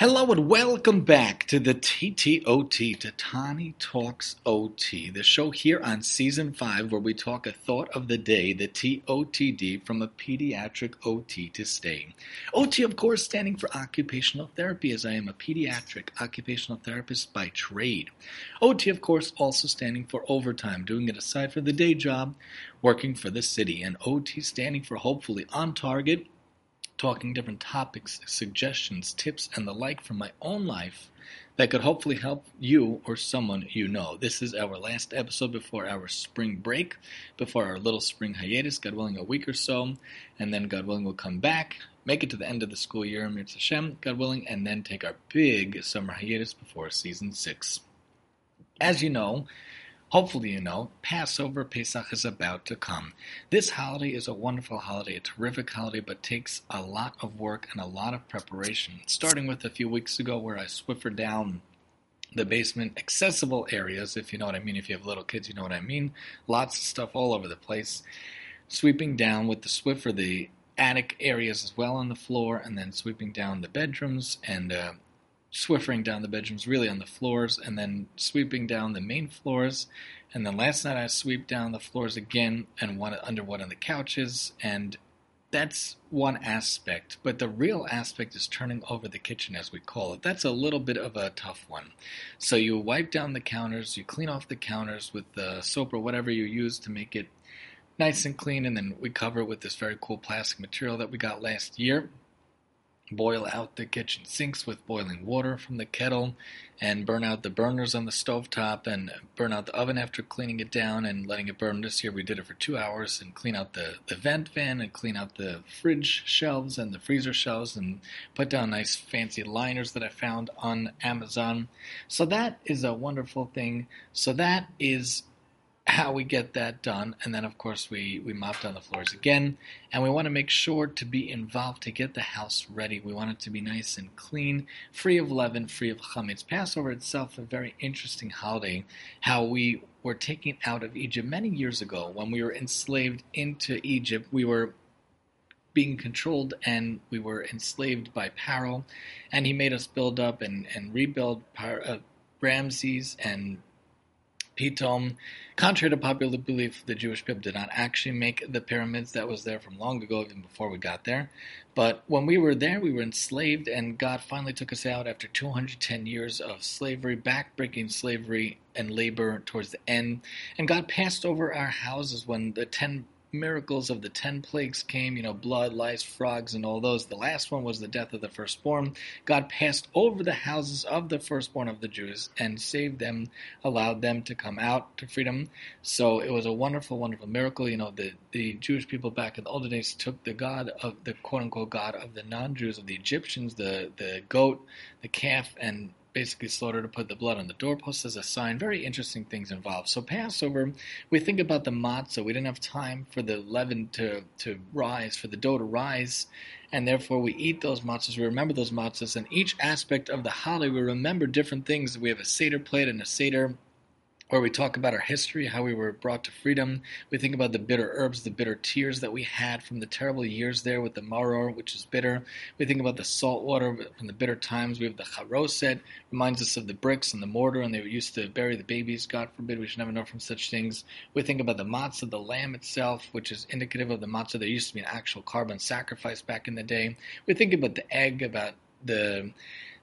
Hello and welcome back to the TTOT, Tatani Talks OT, the show here on season 5 where we talk a thought of the day, the TOTD, from a pediatric OT to stay. OT, of course, standing for occupational therapy, as I am a pediatric occupational therapist by trade. OT, of course, also standing for overtime, doing it aside from the day job, working for the city, and OT standing for hopefully on target talking different topics, suggestions, tips, and the like from my own life that could hopefully help you or someone you know. This is our last episode before our spring break, before our little spring hiatus, God willing, a week or so, and then God willing, we'll come back, make it to the end of the school year, Mirz Hashem, God willing, and then take our big summer hiatus before season six. As you know, Hopefully, you know, Passover, Pesach is about to come. This holiday is a wonderful holiday, a terrific holiday, but takes a lot of work and a lot of preparation. Starting with a few weeks ago, where I swiffered down the basement accessible areas, if you know what I mean. If you have little kids, you know what I mean. Lots of stuff all over the place. Sweeping down with the Swiffer the attic areas as well on the floor, and then sweeping down the bedrooms and uh, swiffering down the bedrooms, really on the floors, and then sweeping down the main floors. And then last night I swept down the floors again and one under one of the couches, and that's one aspect. But the real aspect is turning over the kitchen, as we call it. That's a little bit of a tough one. So you wipe down the counters, you clean off the counters with the soap or whatever you use to make it nice and clean, and then we cover it with this very cool plastic material that we got last year boil out the kitchen sinks with boiling water from the kettle and burn out the burners on the stove top and burn out the oven after cleaning it down and letting it burn. This year we did it for two hours and clean out the, the vent fan and clean out the fridge shelves and the freezer shelves and put down nice fancy liners that I found on Amazon. So that is a wonderful thing. So that is how we get that done. And then, of course, we, we mop down the floors again. And we want to make sure to be involved to get the house ready. We want it to be nice and clean, free of leaven, free of chametz. Passover itself, a very interesting holiday. How we were taken out of Egypt many years ago when we were enslaved into Egypt. We were being controlled and we were enslaved by Paro. And he made us build up and, and rebuild Par- uh, Ramses and Pitom. Contrary to popular belief, the Jewish people did not actually make the pyramids. That was there from long ago, even before we got there. But when we were there, we were enslaved, and God finally took us out after 210 years of slavery, backbreaking slavery and labor towards the end. And God passed over our houses when the 10 miracles of the ten plagues came, you know, blood, lice, frogs, and all those. The last one was the death of the firstborn. God passed over the houses of the firstborn of the Jews and saved them, allowed them to come out to freedom. So it was a wonderful, wonderful miracle. You know, the, the Jewish people back in the older days took the God of the quote unquote God of the non Jews, of the Egyptians, the, the goat, the calf, and basically slaughtered to put the blood on the doorpost as a sign. Very interesting things involved. So Passover, we think about the matzah. We didn't have time for the leaven to, to rise, for the dough to rise, and therefore we eat those matzahs. We remember those matzahs, and each aspect of the holiday, we remember different things. We have a seder plate and a seder where we talk about our history, how we were brought to freedom. We think about the bitter herbs, the bitter tears that we had from the terrible years there with the maror, which is bitter. We think about the salt water from the bitter times. We have the charoset, reminds us of the bricks and the mortar, and they used to bury the babies. God forbid, we should never know from such things. We think about the matzah, the lamb itself, which is indicative of the matzah. There used to be an actual korban sacrifice back in the day. We think about the egg, about the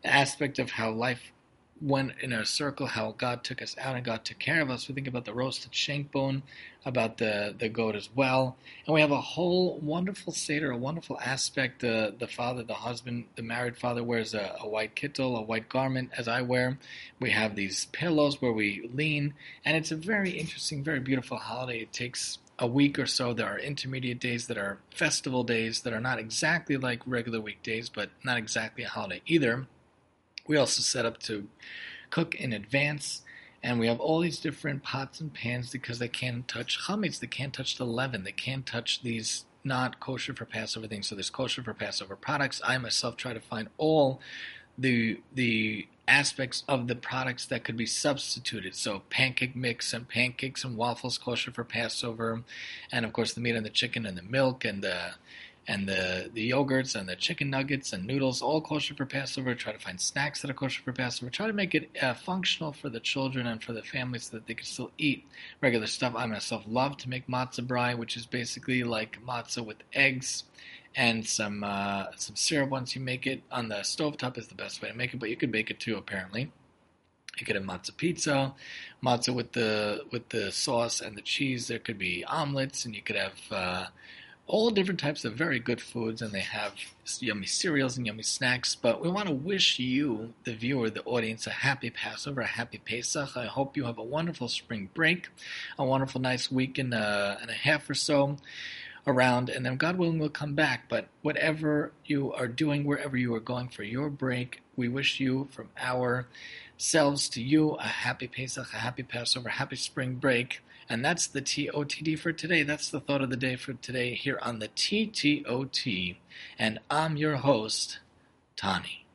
aspect of how life went in a circle, how God took us out and God took care of us. We think about the roasted shank bone, about the, the goat as well. And we have a whole wonderful Seder, a wonderful aspect. Uh, the father, the husband, the married father wears a, a white kittel, a white garment, as I wear. We have these pillows where we lean. And it's a very interesting, very beautiful holiday. It takes a week or so. There are intermediate days that are festival days that are not exactly like regular weekdays, but not exactly a holiday either. We also set up to cook in advance, and we have all these different pots and pans because they can't touch chametz, they can't touch the leaven, they can't touch these not kosher for Passover things. So there's kosher for Passover products. I myself try to find all the the aspects of the products that could be substituted. So pancake mix and pancakes and waffles kosher for Passover, and of course the meat and the chicken and the milk and the and the, the yogurts and the chicken nuggets and noodles, all kosher for Passover. Try to find snacks that are kosher for Passover. Try to make it uh, functional for the children and for the families so that they can still eat regular stuff. I myself love to make matzah brei, which is basically like matzah with eggs and some uh, some syrup once you make it on the stovetop is the best way to make it, but you could bake it too apparently. You could have matzah pizza, matzah with the with the sauce and the cheese. There could be omelets, and you could have uh, all different types of very good foods, and they have yummy cereals and yummy snacks. But we want to wish you, the viewer, the audience, a happy Passover, a happy Pesach. I hope you have a wonderful spring break, a wonderful nice week and a, uh, and a half or so around, and then God willing, we'll come back. But whatever you are doing, wherever you are going for your break, we wish you from ourselves to you a happy Pesach, a happy Passover, happy spring break. And that's the TOTD for today. That's the thought of the day for today here on the TTOT. And I'm your host, Tani.